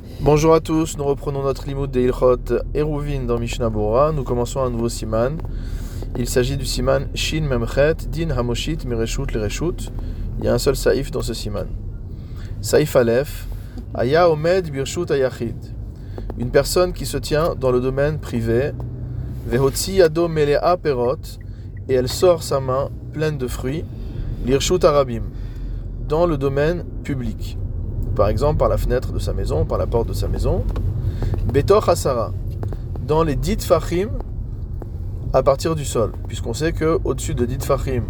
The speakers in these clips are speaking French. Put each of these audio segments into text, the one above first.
Bonjour à tous, nous reprenons notre limoud de Ilchot Eruvin dans Mishnah Bora. Nous commençons un nouveau siman. Il s'agit du siman Shin Memchet Din Hamoshit Mireshut Lereshut. Il y a un seul saïf dans ce siman. Saïf Aleph Aya Omed Birshut Ayachid. Une personne qui se tient dans le domaine privé. Vehotzi Yado Melea Perot. Et elle sort sa main pleine de fruits. Lirshut Arabim. Dans le domaine public par exemple par la fenêtre de sa maison, par la porte de sa maison. Betor Hasara, dans les dit fachim, à partir du sol, puisqu'on sait que au-dessus de dit fachim,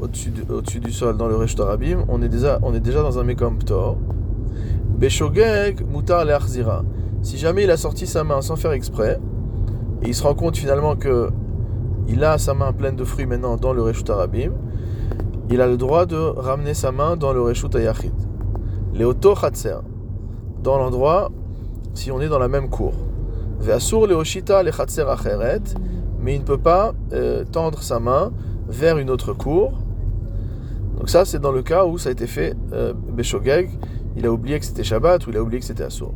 au-dessus, du sol, dans le Resh Arabim, on est déjà, on est déjà dans un Mekom Ptor. Beshogeg Mutar Leachzira. Si jamais il a sorti sa main sans faire exprès, et il se rend compte finalement que il a sa main pleine de fruits maintenant dans le Reshut Arabim, il a le droit de ramener sa main dans le Reshut Ayachid. Leoto Chatser, dans l'endroit, si on est dans la même cour. Ve'asur le Chatser Acheret, mais il ne peut pas euh, tendre sa main vers une autre cour. Donc ça, c'est dans le cas où ça a été fait euh, Beshogeg, il a oublié que c'était Shabbat ou il a oublié que c'était Asur.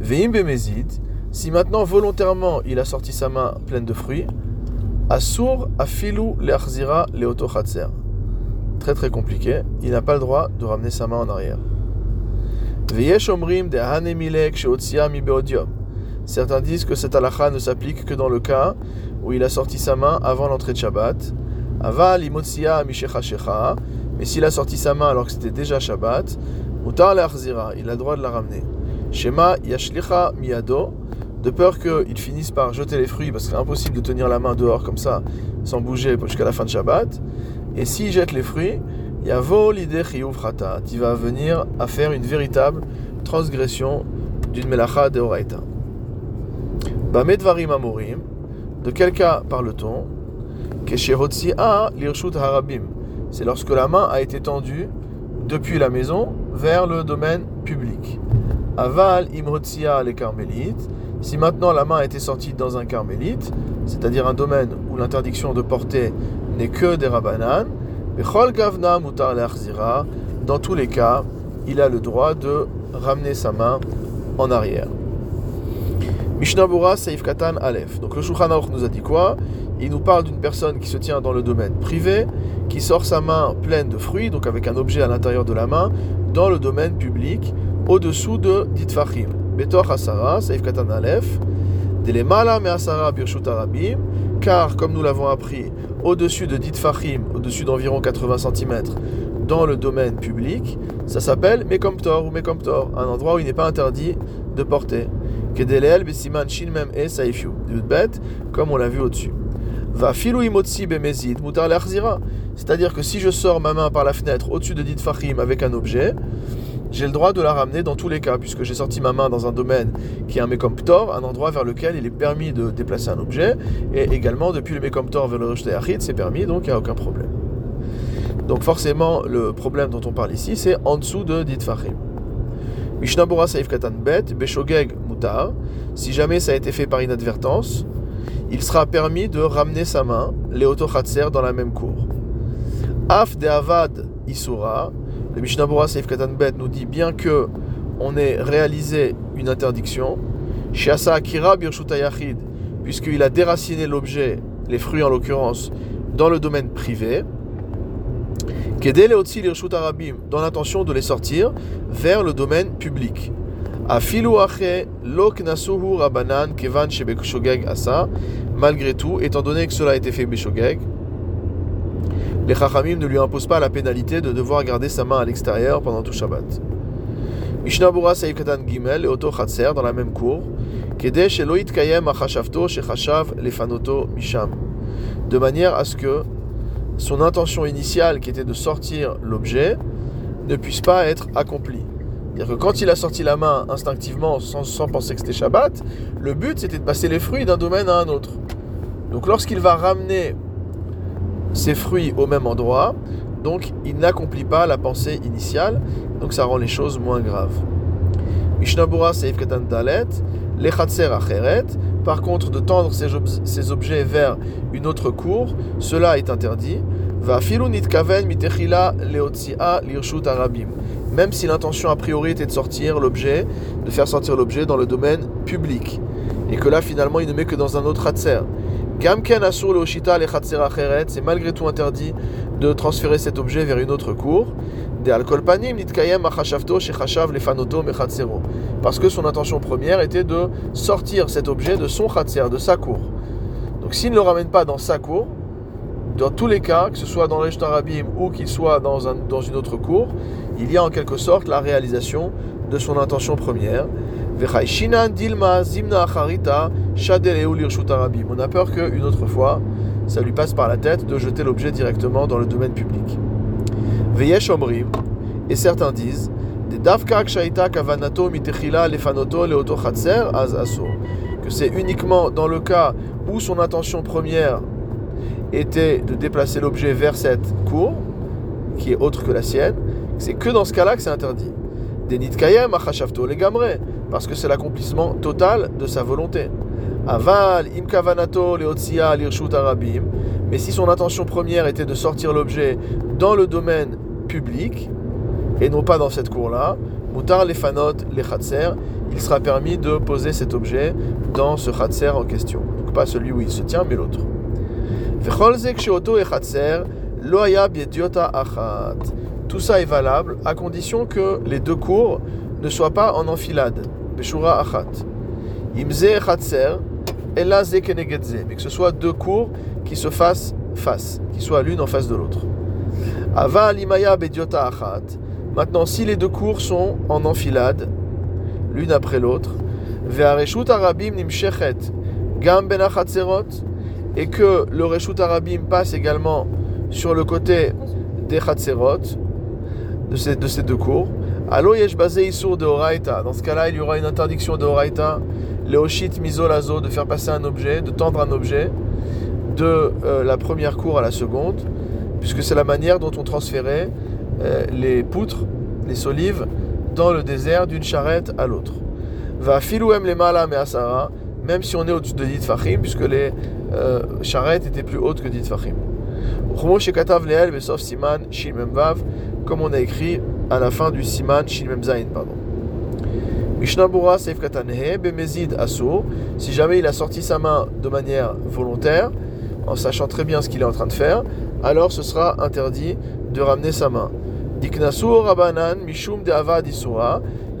Ve'im Bemezid, si maintenant volontairement il a sorti sa main pleine de fruits, Asur Afilu Leachzira Leoto. Très très compliqué, il n'a pas le droit de ramener sa main en arrière. Certains disent que cette halakha ne s'applique que dans le cas où il a sorti sa main avant l'entrée de Shabbat. Aval mais s'il a sorti sa main alors que c'était déjà Shabbat, il a le droit de la ramener. Shema yashlicha miyado, de peur qu'il finisse par jeter les fruits, parce que c'est impossible de tenir la main dehors comme ça, sans bouger jusqu'à la fin de Shabbat. Et s'il jette les fruits, Yavo l'idée il va venir à faire une véritable transgression d'une melacha de Oraita. Bamedvarim amorim, de quel cas parle-t-on lirshut harabim. C'est lorsque la main a été tendue depuis la maison vers le domaine public. Aval imhotsia les carmélites. Si maintenant la main a été sortie dans un carmélite, c'est-à-dire un domaine où l'interdiction de porter n'est que des rabanan, dans tous les cas, il a le droit de ramener sa main en arrière. Mishnah Bura Seif Katan Aleph. Donc le Shulchan nous a dit quoi? Il nous parle d'une personne qui se tient dans le domaine privé, qui sort sa main pleine de fruits, donc avec un objet à l'intérieur de la main, dans le domaine public, au-dessous de Ditfachim. Betor Hasara, Seif Katan Aleph. Car, comme nous l'avons appris, au-dessus de dit au-dessus d'environ 80 cm, dans le domaine public, ça s'appelle Mekomptor ou Mekomptor, un endroit où il n'est pas interdit de porter. Kedelel besiman shinmem e saifyu, comme on l'a vu au-dessus. Va filou imotsi bemezid mutar c'est-à-dire que si je sors ma main par la fenêtre au-dessus de dit avec un objet, j'ai le droit de la ramener dans tous les cas, puisque j'ai sorti ma main dans un domaine qui est un Mekomptor, un endroit vers lequel il est permis de déplacer un objet, et également depuis le Mekomptor vers le Rejeté c'est permis, donc il n'y a aucun problème. Donc forcément, le problème dont on parle ici, c'est en dessous de Dit Fachim. Mishnabura Saif Katan Bet, Beshogeg Mutar, si jamais ça a été fait par inadvertance, il sera permis de ramener sa main, Léoto dans la même cour. Af de Avad Isura, le Mishnah Bora Seif Katan nous dit bien que on ait réalisé une interdiction, Shiasa Akira Birshutayachid, puisqu'il a déraciné l'objet, les fruits en l'occurrence, dans le domaine privé, Kedele Otsi Arabim, dans l'intention de les sortir vers le domaine public. Afilu Ache Lok Rabanan Kevan Shebekshogeg Asa, malgré tout, étant donné que cela a été fait Beshogeg, les Chachamim ne lui imposent pas la pénalité de devoir garder sa main à l'extérieur pendant tout Shabbat. Mishnah Bura Katan Gimel et Oto Chatser dans la même cour, Kedesh Eloit Kayem Achashavto Shechashav Lefanoto Misham, de manière à ce que son intention initiale, qui était de sortir l'objet, ne puisse pas être accomplie. C'est-à-dire que quand il a sorti la main instinctivement, sans, sans penser que c'était Shabbat, le but c'était de passer les fruits d'un domaine à un autre. Donc lorsqu'il va ramener ses fruits au même endroit, donc il n'accomplit pas la pensée initiale, donc ça rend les choses moins graves. Mishnabura Seif Katan Dalet, Lechatser Acheret, par contre de tendre ces, objets vers une autre cour, cela est interdit. Va filunit kaven mitechila leotsia lirshut arabim. même si l'intention a priori était de sortir l'objet, de faire sortir l'objet dans le domaine public, et que là finalement il ne met que dans un autre Hatser. C'est malgré tout interdit de transférer cet objet vers une autre cour. Parce que son intention première était de sortir cet objet de son Khatser, de sa cour. Donc s'il ne le ramène pas dans sa cour, dans tous les cas, que ce soit dans l'Eshtar Arabim ou qu'il soit dans une autre cour, il y a en quelque sorte la réalisation de son intention première. On a peur qu'une autre fois, ça lui passe par la tête de jeter l'objet directement dans le domaine public. Veyesh omrim, et certains disent, que c'est uniquement dans le cas où son intention première était de déplacer l'objet vers cette cour, qui est autre que la sienne, c'est que dans ce cas-là que c'est interdit. Denit kayem achashavto legamre, parce que c'est l'accomplissement total de sa volonté. Aval im kavanato leotsia lirshut arabim, mais si son intention première était de sortir l'objet dans le domaine public, et non pas dans cette cour-là, mutar les fanot il sera permis de poser cet objet dans ce khatser en question. Donc pas celui où il se tient, mais l'autre. Tout ça est valable à condition que les deux cours ne soient pas en enfilade. Beshura achat. Imze chatser, mais que ce soit deux cours qui se fassent face, qui soient l'une en face de l'autre. Ava limaya bediota achat. Maintenant, si les deux cours sont en enfilade, l'une après l'autre, ve'areshut arabim nimshechet gam ben et que le reshut arabim passe également sur le côté des chatzerot, de ces, de ces deux cours, Allo yesh isur de Horaïta. Dans ce cas-là, il y aura une interdiction de Horaïta, Leoshit misolazo, de faire passer un objet, de tendre un objet de euh, la première cour à la seconde, puisque c'est la manière dont on transférait euh, les poutres, les solives, dans le désert d'une charrette à l'autre. Va filouem les mala me asara, même si on est au-dessus de Fahim, puisque les euh, charrettes étaient plus hautes que Fahim. shekatav leel siman comme on a écrit à la fin du Siman Shilmem Zain, pardon. Mishnabura Seif Katanhe Bemezid Asso, si jamais il a sorti sa main de manière volontaire, en sachant très bien ce qu'il est en train de faire, alors ce sera interdit de ramener sa main. Diknasur Rabanan Mishum de Avad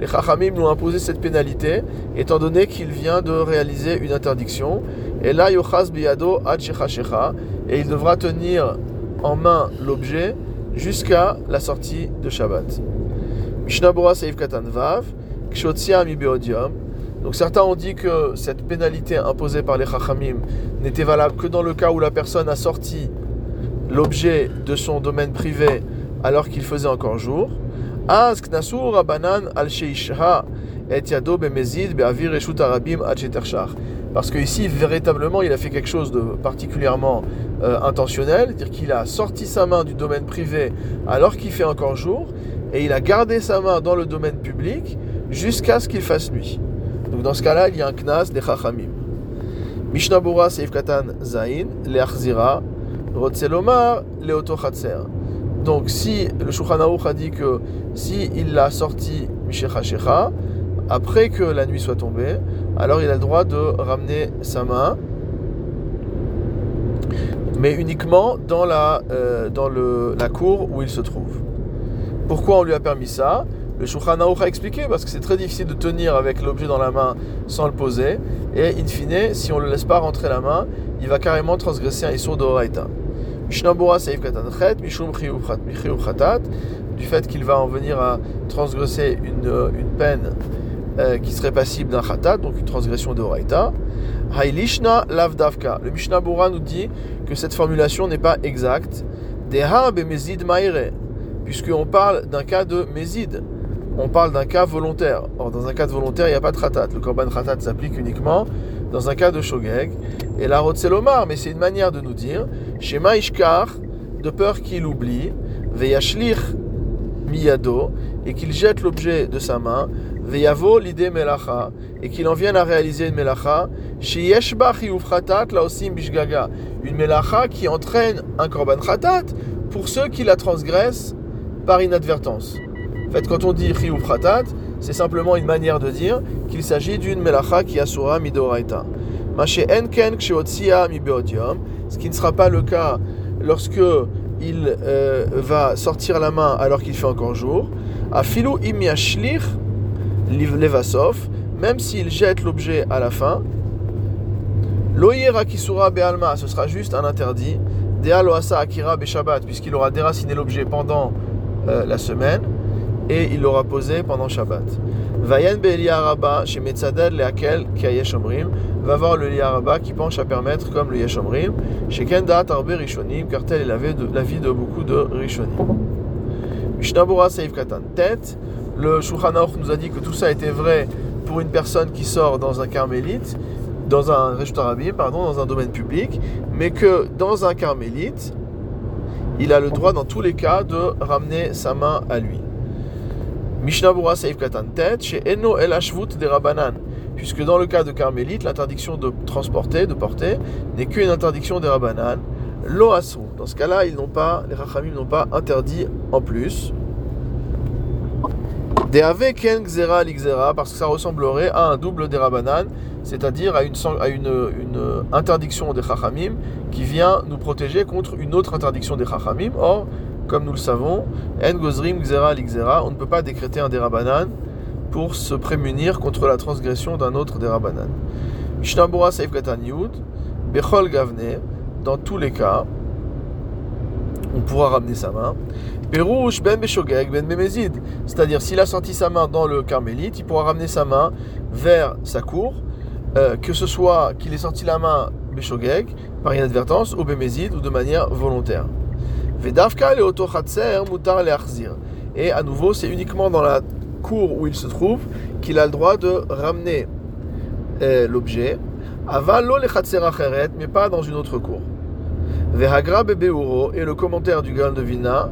les Chachamim lui ont imposé cette pénalité, étant donné qu'il vient de réaliser une interdiction. Et là, Yochaz Biyado Ad et il devra tenir en main l'objet jusqu'à la sortie de Shabbat. Seif Katan Vav, Mi Beodium. Donc certains ont dit que cette pénalité imposée par les Chachamim n'était valable que dans le cas où la personne a sorti l'objet de son domaine privé alors qu'il faisait encore jour. Knasur Abanan et Parce que ici, véritablement, il a fait quelque chose de particulièrement euh, intentionnel, c'est-à-dire qu'il a sorti sa main du domaine privé alors qu'il fait encore jour, et il a gardé sa main dans le domaine public jusqu'à ce qu'il fasse nuit. Donc dans ce cas-là, il y a un knas des chachamim. Mishnabura Seif Katan Zain, Leachzira, Rotzelomar, Leoto Donc si le Shulchan a dit que si il l'a sorti Mishecha Shecha, après que la nuit soit tombée, alors il a le droit de ramener sa main mais uniquement dans la, euh, dans le, la cour où il se trouve. Pourquoi on lui a permis ça? Le Shulchan a expliqué parce que c'est très difficile de tenir avec l'objet dans la main sans le poser. Et in fine, si on ne le laisse pas rentrer la main, il va carrément transgresser un Issour de Horaïta. Du fait qu'il va en venir à transgresser une, une peine euh, qui serait passible d'un Khatat, donc une transgression de Horaïta. Hailishna lavdavka. Le Mishnah Bura nous dit que cette formulation n'est pas exacte. Deha bemezid maire, puisqu'on parle d'un cas de mezid. On parle d'un cas volontaire. Or, dans un cas de volontaire, il n'y a pas de khatat. Le korban khatat s'applique uniquement dans un cas de shogeg. Et la rotzelomar, mais c'est une manière de nous dire, shema ishkar, de peur qu'il oublie, veyashlich miyado, et qu'il jette l'objet de sa main, Veyavo l'idée melacha, et qu'il en vienne à réaliser une melacha, bishgaga, une melacha qui entraîne un korban khatat pour ceux qui la transgressent par inadvertance. fait, quand on dit Chiyuv c'est simplement une manière de dire qu'il s'agit d'une melacha qui asura midoraita. ce qui ne sera pas le cas lorsque il euh, va sortir la main alors qu'il fait encore jour. Afilu levasov, même s'il jette l'objet à la fin. Loyera kisura be'alma, ce sera juste un interdit. Dea loasa akira be'shabbat, puisqu'il aura déraciné l'objet pendant euh, la semaine et il l'aura posé pendant Shabbat. Vayen be'eliaraba chez Metzadel leakel omrim, va voir le liaraba qui penche à permettre comme le yeshomrim, chez Kenda tarbe rishonim, car tel est l'avis de beaucoup de rishonim. Mishnabura Seif Katan tête. Le Shulchan nous a dit que tout ça était vrai pour une personne qui sort dans un carmélite, dans un pardon, dans un domaine public, mais que dans un carmélite, il a le droit dans tous les cas de ramener sa main à lui. Mishnabura Saif Katan tête chez Eno El Ashvut des Rabanan, puisque dans le cas de carmélite, l'interdiction de transporter, de porter, n'est qu'une interdiction des Rabanan. Lo Dans ce cas-là, ils n'ont pas, les Rachamim n'ont pas interdit en plus. Deave ken gzera l'ixera, parce que ça ressemblerait à un double des Rabanan, c'est-à-dire à, une, interdiction des Chachamim qui vient nous protéger contre une autre interdiction des Chachamim. Or, comme nous le savons, en gozrim gzera l'ixera, on ne peut pas décréter un des Rabanan pour se prémunir contre la transgression d'un autre des Rabbanan. Mishnabura Saif Gavne, dans tous les cas, on pourra ramener sa main. Perouche ben beshogeg ben bemezid. C'est-à-dire, s'il a senti sa main dans le carmélite, il pourra ramener sa main vers sa cour, euh, que ce soit qu'il ait senti la main beshogeg, par inadvertance, ou bemezid, ou de manière volontaire. Vedavka le mutar le Et à nouveau, c'est uniquement dans la cour où il se trouve qu'il a le droit de ramener euh, l'objet. Avalo le mais pas dans une autre cour. Vehagra bebeuro et le commentaire du Gan de Vina,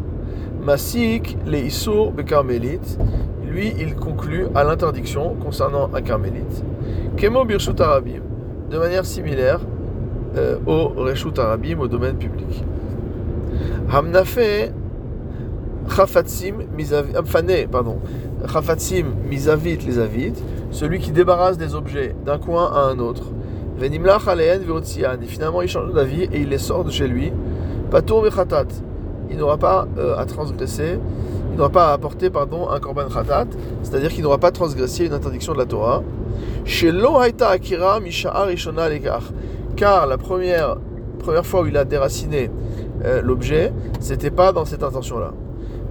Masik le Isur bekarmélite, lui il conclut à l'interdiction concernant un carmélite. Kemo birshut arabim, de manière similaire euh, au reshut arabim au domaine public. Hamnafe Chafatsim pardon, Chafatsim Mizavit les Avid, celui qui débarrasse des objets d'un coin à un autre. Et finalement, il change d'avis et il les sort de chez lui. Patour Mechatat. Il n'aura pas euh, à transgresser, il n'aura pas à apporter pardon, un korban khatat, c'est-à-dire qu'il n'aura pas transgressé une interdiction de la Torah. Chez Lo Haita Akira Misha'a Rishona Car la première, première fois où il a déraciné euh, l'objet, c'était pas dans cette intention-là.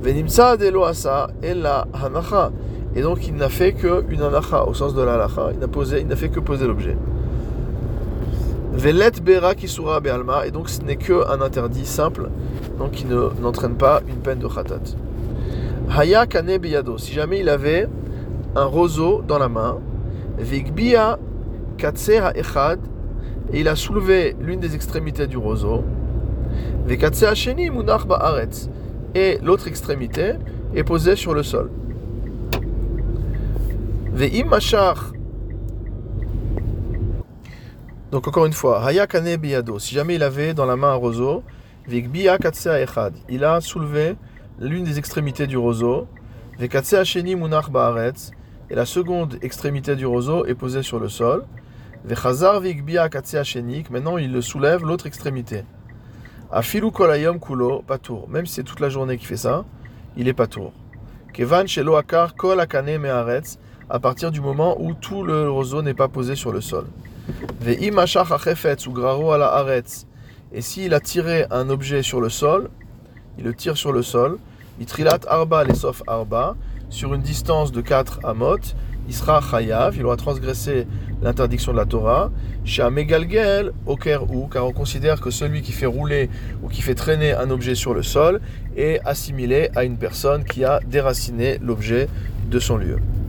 Venimsa de Loasa la Hanacha. Et donc il n'a fait qu'une anacha au sens de la posé, il n'a fait que poser l'objet. Velet bera kisura be'alma, et donc ce n'est qu'un interdit simple, donc qui ne, n'entraîne pas une peine de khatat. Haya kane biyado, si jamais il avait un roseau dans la main, vigbia katser echad, et il a soulevé l'une des extrémités du roseau, vekatse hasheni munach ba'aretz, et l'autre extrémité est posée sur le sol. Ve'im mashach donc encore une fois, Hayakane biyado, si jamais il avait dans la main un roseau, echad, il a soulevé l'une des extrémités du roseau, sheni munach ba'aretz, et la seconde extrémité du roseau est posée sur le sol, vechazar vigbia shenik, maintenant il le soulève l'autre extrémité. Afilu kolayom kulo patour, même si c'est toute la journée qu'il fait ça, il est patour. Kevan shelo akar kol akane à partir du moment où tout le roseau n'est pas posé sur le sol. Et s'il a tiré un objet sur le sol, il le tire sur le sol, trilat arba les sauf arba, sur une distance de 4 amot, il sera chayav, il aura transgressé l'interdiction de la Torah, megalgel au ou, car on considère que celui qui fait rouler ou qui fait traîner un objet sur le sol est assimilé à une personne qui a déraciné l'objet de son lieu.